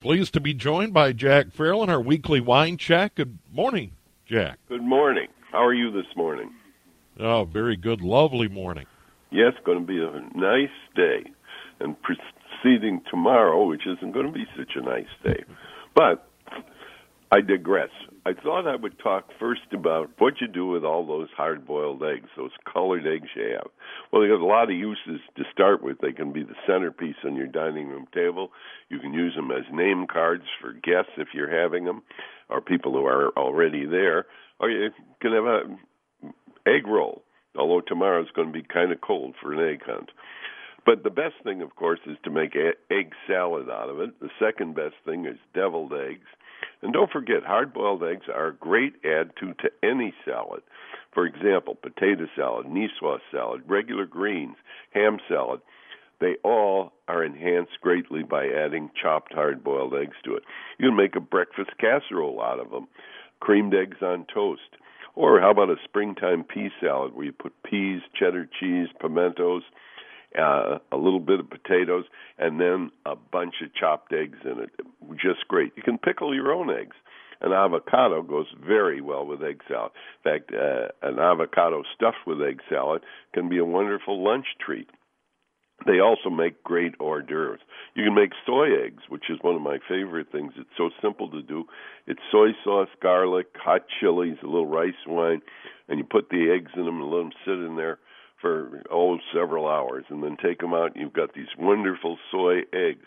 Pleased to be joined by Jack Farrell in our weekly wine check. Good morning, Jack. Good morning. How are you this morning? Oh, very good. Lovely morning. Yes, going to be a nice day. And proceeding tomorrow, which isn't going to be such a nice day. But I digress. I thought I would talk first about what you do with all those hard boiled eggs, those colored eggs you have. Well, they have a lot of uses to start with. They can be the centerpiece on your dining room table. You can use them as name cards for guests if you're having them, or people who are already there. Or you can have a egg roll, although tomorrow's going to be kind of cold for an egg hunt. But the best thing, of course, is to make egg salad out of it. The second best thing is deviled eggs. And don't forget, hard boiled eggs are a great add to to any salad. For example, potato salad, niçoise salad, regular greens, ham salad. They all are enhanced greatly by adding chopped hard boiled eggs to it. You can make a breakfast casserole out of them, creamed eggs on toast. Or how about a springtime pea salad where you put peas, cheddar cheese, pimentos, uh, a little bit of potatoes, and then a bunch of chopped eggs in it. Just great. You can pickle your own eggs. An avocado goes very well with egg salad. In fact, uh, an avocado stuffed with egg salad can be a wonderful lunch treat. They also make great hors d'oeuvres. You can make soy eggs, which is one of my favorite things. It's so simple to do. It's soy sauce, garlic, hot chilies, a little rice wine, and you put the eggs in them and let them sit in there for oh several hours, and then take them out. And you've got these wonderful soy eggs.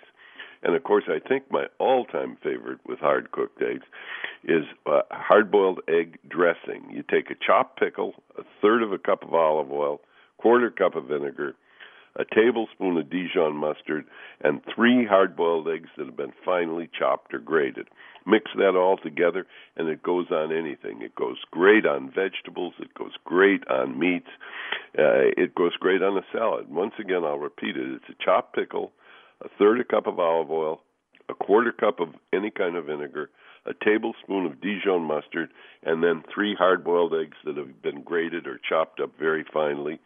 And of course, I think my all-time favorite with hard-cooked eggs is uh, hard-boiled egg dressing. You take a chopped pickle, a third of a cup of olive oil, quarter cup of vinegar, a tablespoon of Dijon mustard, and three hard boiled eggs that have been finely chopped or grated. Mix that all together, and it goes on anything. It goes great on vegetables, it goes great on meats, uh, it goes great on a salad. Once again, I'll repeat it it's a chopped pickle, a third a cup of olive oil, a quarter cup of any kind of vinegar, a tablespoon of Dijon mustard, and then three hard boiled eggs that have been grated or chopped up very finely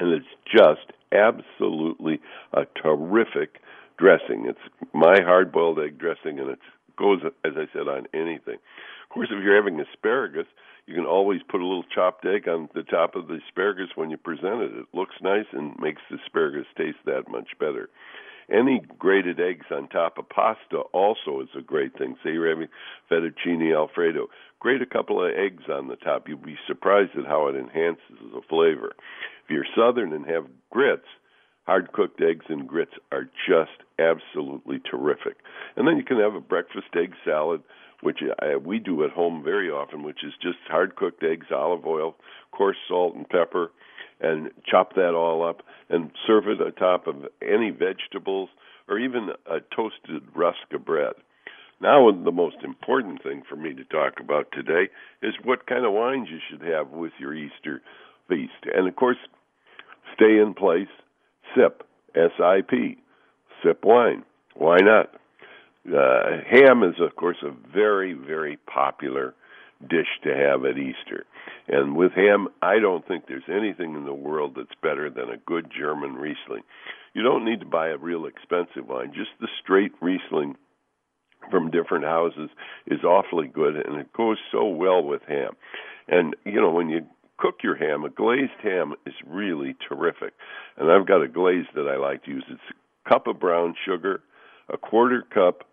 and it's just absolutely a terrific dressing. It's my hard boiled egg dressing, and it goes, as I said, on anything. Of course, if you're having asparagus, you can always put a little chopped egg on the top of the asparagus when you present it. It looks nice and makes the asparagus taste that much better. Any grated eggs on top of pasta also is a great thing. Say you're having fettuccine alfredo, grate a couple of eggs on the top. You'll be surprised at how it enhances the flavor. If you're southern and have grits, hard cooked eggs and grits are just absolutely terrific. And then you can have a breakfast egg salad, which I, we do at home very often, which is just hard cooked eggs, olive oil, coarse salt and pepper, and chop that all up and serve it atop of any vegetables or even a toasted rusk of bread. Now, the most important thing for me to talk about today is what kind of wines you should have with your Easter feast. And of course, stay in place, sip, S I P, sip wine. Why not? Uh, ham is, of course, a very, very popular dish to have at Easter. And with ham, I don't think there's anything in the world that's better than a good German Riesling. You don't need to buy a real expensive wine, just the straight Riesling from different houses is awfully good and it goes so well with ham. And you know, when you cook your ham, a glazed ham is really terrific. And I've got a glaze that I like to use. It's a cup of brown sugar, a quarter cup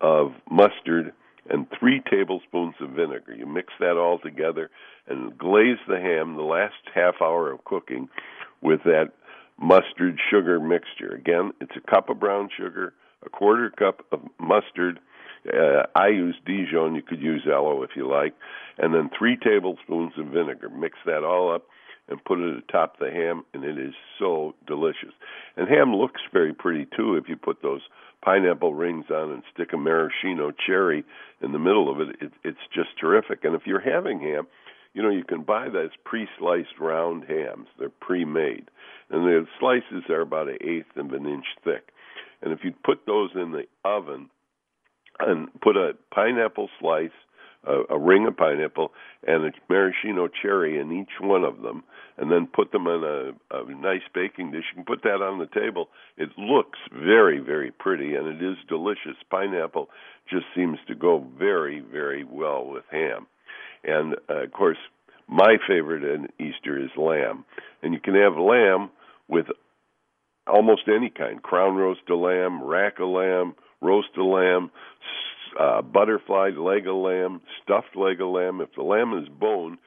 of mustard, and three tablespoons of vinegar. You mix that all together and glaze the ham the last half hour of cooking with that mustard sugar mixture. Again, it's a cup of brown sugar, a quarter cup of mustard. Uh, I use Dijon. You could use Ello if you like, and then three tablespoons of vinegar. Mix that all up and put it atop the ham, and it is so delicious. And ham looks very pretty too if you put those pineapple rings on and stick a maraschino cherry in the middle of it. it it's just terrific. And if you're having ham, you know you can buy those pre-sliced round hams. They're pre-made, and the slices are about an eighth of an inch thick. And if you put those in the oven and put a pineapple slice, a, a ring of pineapple and a maraschino cherry in each one of them, and then put them on a, a nice baking dish. You can put that on the table. It looks very, very pretty, and it is delicious. Pineapple just seems to go very, very well with ham. And uh, of course, my favorite in Easter is lamb, and you can have lamb with almost any kind: crown roast of lamb, rack of lamb, roast of lamb, uh, butterfly leg of lamb, stuffed leg of lamb. If the lamb is bone,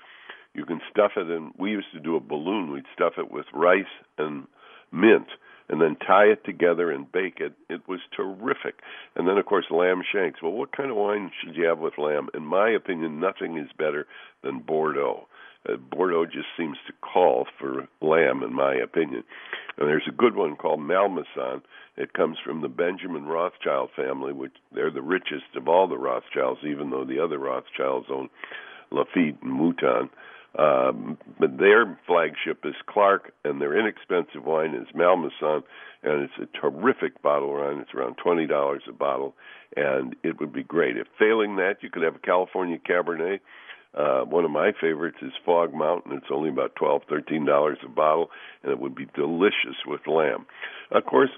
you can stuff it in. We used to do a balloon. We'd stuff it with rice and mint, and then tie it together and bake it. It was terrific. And then, of course, lamb shanks. Well, what kind of wine should you have with lamb? In my opinion, nothing is better than Bordeaux. Uh, Bordeaux just seems to call for lamb, in my opinion. And there's a good one called Malmaison. It comes from the Benjamin Rothschild family, which they're the richest of all the Rothschilds, even though the other Rothschilds own Lafite and Mouton. Um, but their flagship is Clarke, and their inexpensive wine is Malmaison, and it's a terrific bottle wine. It's around twenty dollars a bottle, and it would be great. If failing that, you could have a California Cabernet. Uh, one of my favorites is Fog Mountain. It's only about twelve, thirteen dollars a bottle, and it would be delicious with lamb. Of course,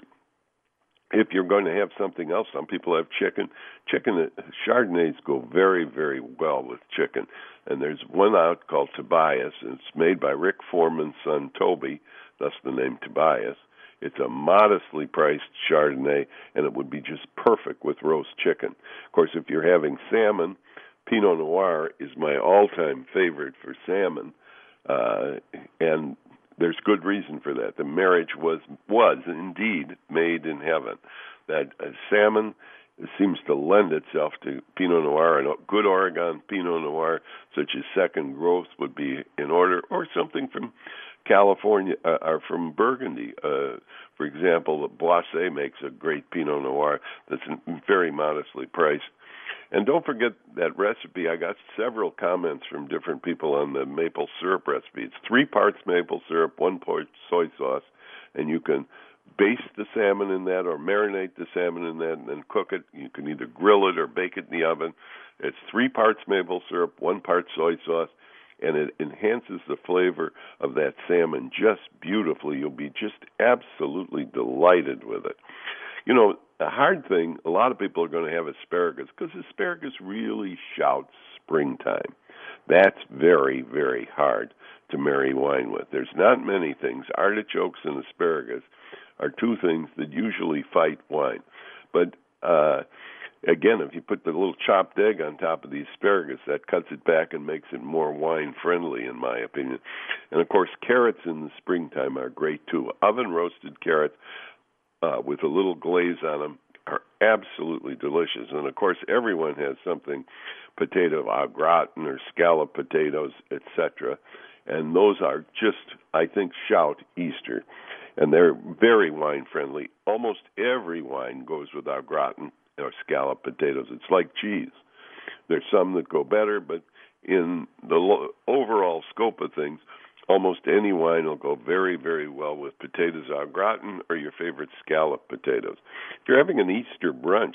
if you're going to have something else, some people have chicken. Chicken Chardonnays go very, very well with chicken. And there's one out called Tobias, and it's made by Ric Forman's son Toby. Thus the name Tobias. It's a modestly priced Chardonnay, and it would be just perfect with roast chicken. Of course, if you're having salmon, Pinot Noir is my all-time favorite for salmon, uh, and there's good reason for that. The marriage was was indeed made in heaven. That uh, salmon seems to lend itself to Pinot Noir, and good Oregon Pinot Noir, such as Second Growth, would be in order, or something from California uh, or from Burgundy. Uh, for example, Boisset makes a great Pinot Noir that's very modestly priced. And don't forget that recipe. I got several comments from different people on the maple syrup recipe. It's three parts maple syrup, one part soy sauce, and you can baste the salmon in that or marinate the salmon in that and then cook it. You can either grill it or bake it in the oven. It's three parts maple syrup, one part soy sauce, and it enhances the flavor of that salmon just beautifully. You'll be just absolutely delighted with it. You know, the hard thing, a lot of people are going to have asparagus because asparagus really shouts springtime. That's very, very hard to marry wine with. There's not many things. Artichokes and asparagus are two things that usually fight wine. But uh again, if you put the little chopped egg on top of the asparagus, that cuts it back and makes it more wine friendly, in my opinion. And of course, carrots in the springtime are great too. Oven roasted carrots uh, with a little glaze on them are absolutely delicious. And of course, everyone has something potato au gratin or scallop potatoes, etc. And those are just, I think, shout Easter. And they're very wine friendly. Almost every wine goes with au gratin or scallop potatoes. It's like cheese. There's some that go better, but in the lo- overall scope of things, almost any wine will go very, very well with potatoes au gratin or your favorite scallop potatoes. If you're having an Easter brunch,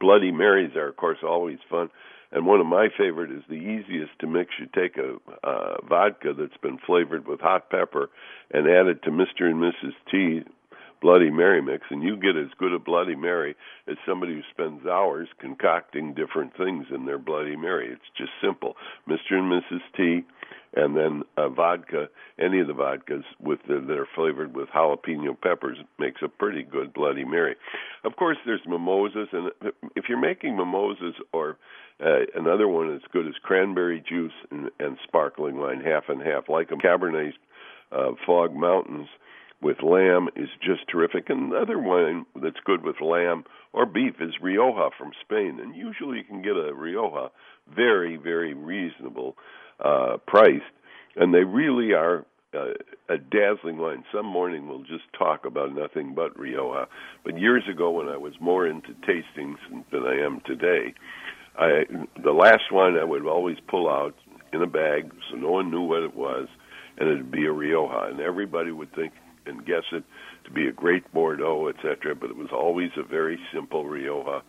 Bloody Marys are, of course, always fun. And one of my favorite is the easiest to mix. You take a uh, vodka that's been flavored with hot pepper and add it to Mr. and Mrs. T Bloody Mary mix, and you get as good a Bloody Mary as somebody who spends hours concocting different things in their Bloody Mary. It's just simple. Mr. and Mrs. T, and then a vodka, any of the vodkas with the, that are flavored with jalapeno peppers makes a pretty good Bloody Mary. Of course, there's mimosas, and if you're making mimosas or uh, another one that's good is cranberry juice and, and sparkling wine, half and half, like a Cabernet uh, Fog Mountains with lamb is just terrific. And another wine that's good with lamb or beef is Rioja from Spain. And usually you can get a Rioja very, very reasonable uh, priced. And they really are uh, a dazzling wine. Some morning we'll just talk about nothing but Rioja. But years ago, when I was more into tastings than I am today, I the last wine I would always pull out in a bag so no one knew what it was, and it'd be a Rioja, and everybody would think and guess it to be a great Bordeaux, etc. But it was always a very simple Rioja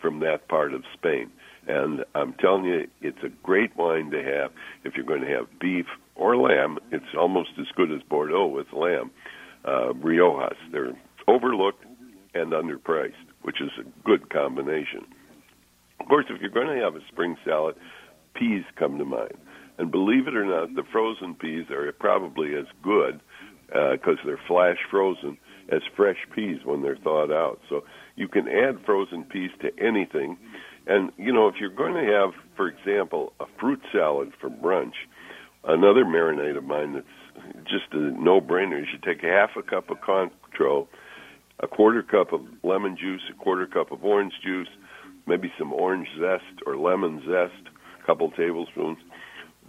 from that part of Spain. And I'm telling you, it's a great wine to have if you're going to have beef or lamb. It's almost as good as Bordeaux with lamb. Uh, Riojas, they're overlooked and underpriced, which is a good combination. Of course, if you're going to have a spring salad, peas come to mind. And believe it or not, the frozen peas are probably as good because uh, they're flash frozen as fresh peas when they're thawed out. So you can add frozen peas to anything. And, you know, if you're going to have, for example, a fruit salad for brunch, another marinade of mine that's just a no brainer is you take a half a cup of Cointreau, a quarter cup of lemon juice, a quarter cup of orange juice, maybe some orange zest or lemon zest, a couple tablespoons.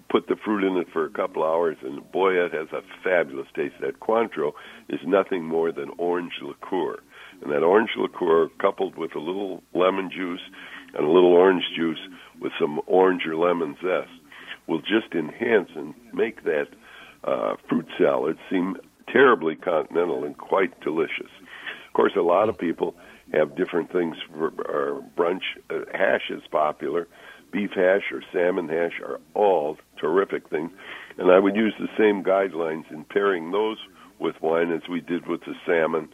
Put the fruit in it for a couple hours, and boy, it has a fabulous taste. That Cointreau is nothing more than orange liqueur. And that orange liqueur, coupled with a little lemon juice and a little orange juice with some orange or lemon zest, will just enhance and make that uh, fruit salad seem terribly continental and quite delicious. Of course, a lot of people have different things for brunch. Uh, hash is popular. Beef hash or salmon hash are all terrific things. And I would use the same guidelines in pairing those with wine as we did with the salmon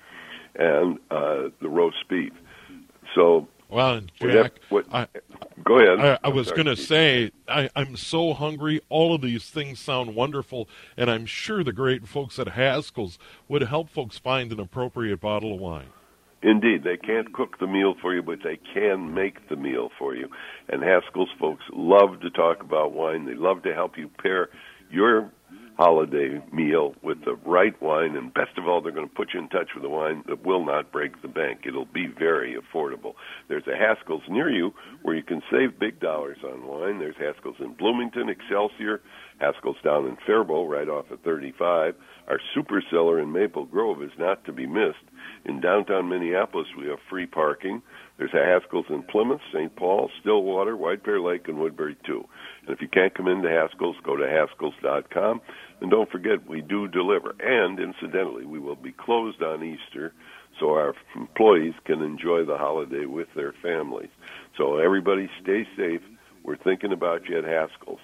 and uh, the roast beef. So, well, Jack, what, I, go ahead. I, I was going to say I, I'm so hungry. All of these things sound wonderful, and I'm sure the great folks at Haskell's would help folks find an appropriate bottle of wine. Indeed, they can't cook the meal for you, but they can make the meal for you. And Haskell's folks love to talk about wine. They love to help you pair your holiday meal with the right wine, and best of all, they're going to put you in touch with a wine that will not break the bank. It'll be very affordable. There's a Haskell's near you where you can save big dollars on wine. There's Haskell's in Bloomington, Excelsior, Haskell's down in Faribault, right off of 35. Our super cellar in Maple Grove is not to be missed. In downtown Minneapolis, we have free parking. There's a Haskell's in Plymouth, St. Paul, Stillwater, White Bear Lake, and Woodbury, too. And if you can't come into Haskell's, go to Haskells.com. And don't forget, we do deliver. And incidentally, we will be closed on Easter so our employees can enjoy the holiday with their families. So everybody stay safe. We're thinking about you at Haskell's.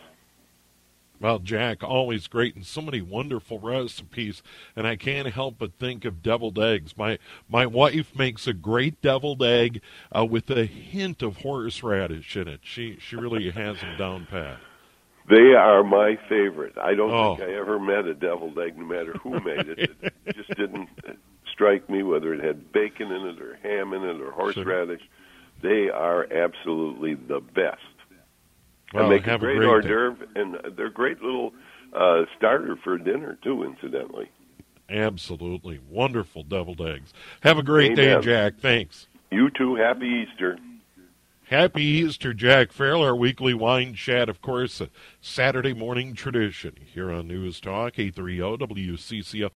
Well, Jack, always great and so many wonderful recipes, and I can't help but think of deviled eggs. My my wife makes a great deviled egg uh, with a hint of horseradish in it. She she really has them down pat. They are my favorite. I don't oh. think I ever met a deviled egg, no matter who made it. It just didn't strike me whether it had bacon in it or ham in it or horseradish. Sure. They are absolutely the best. Well, and make a great a great hors d'oeuvre, and they're great little uh, starter for dinner too. Incidentally, absolutely wonderful deviled eggs. Have a great Amen. day, Jack. Thanks. You too. Happy Easter. Happy Easter, Jack Farrell. Our weekly wine chat, of course, a Saturday morning tradition here on News Talk, 830 WCCO.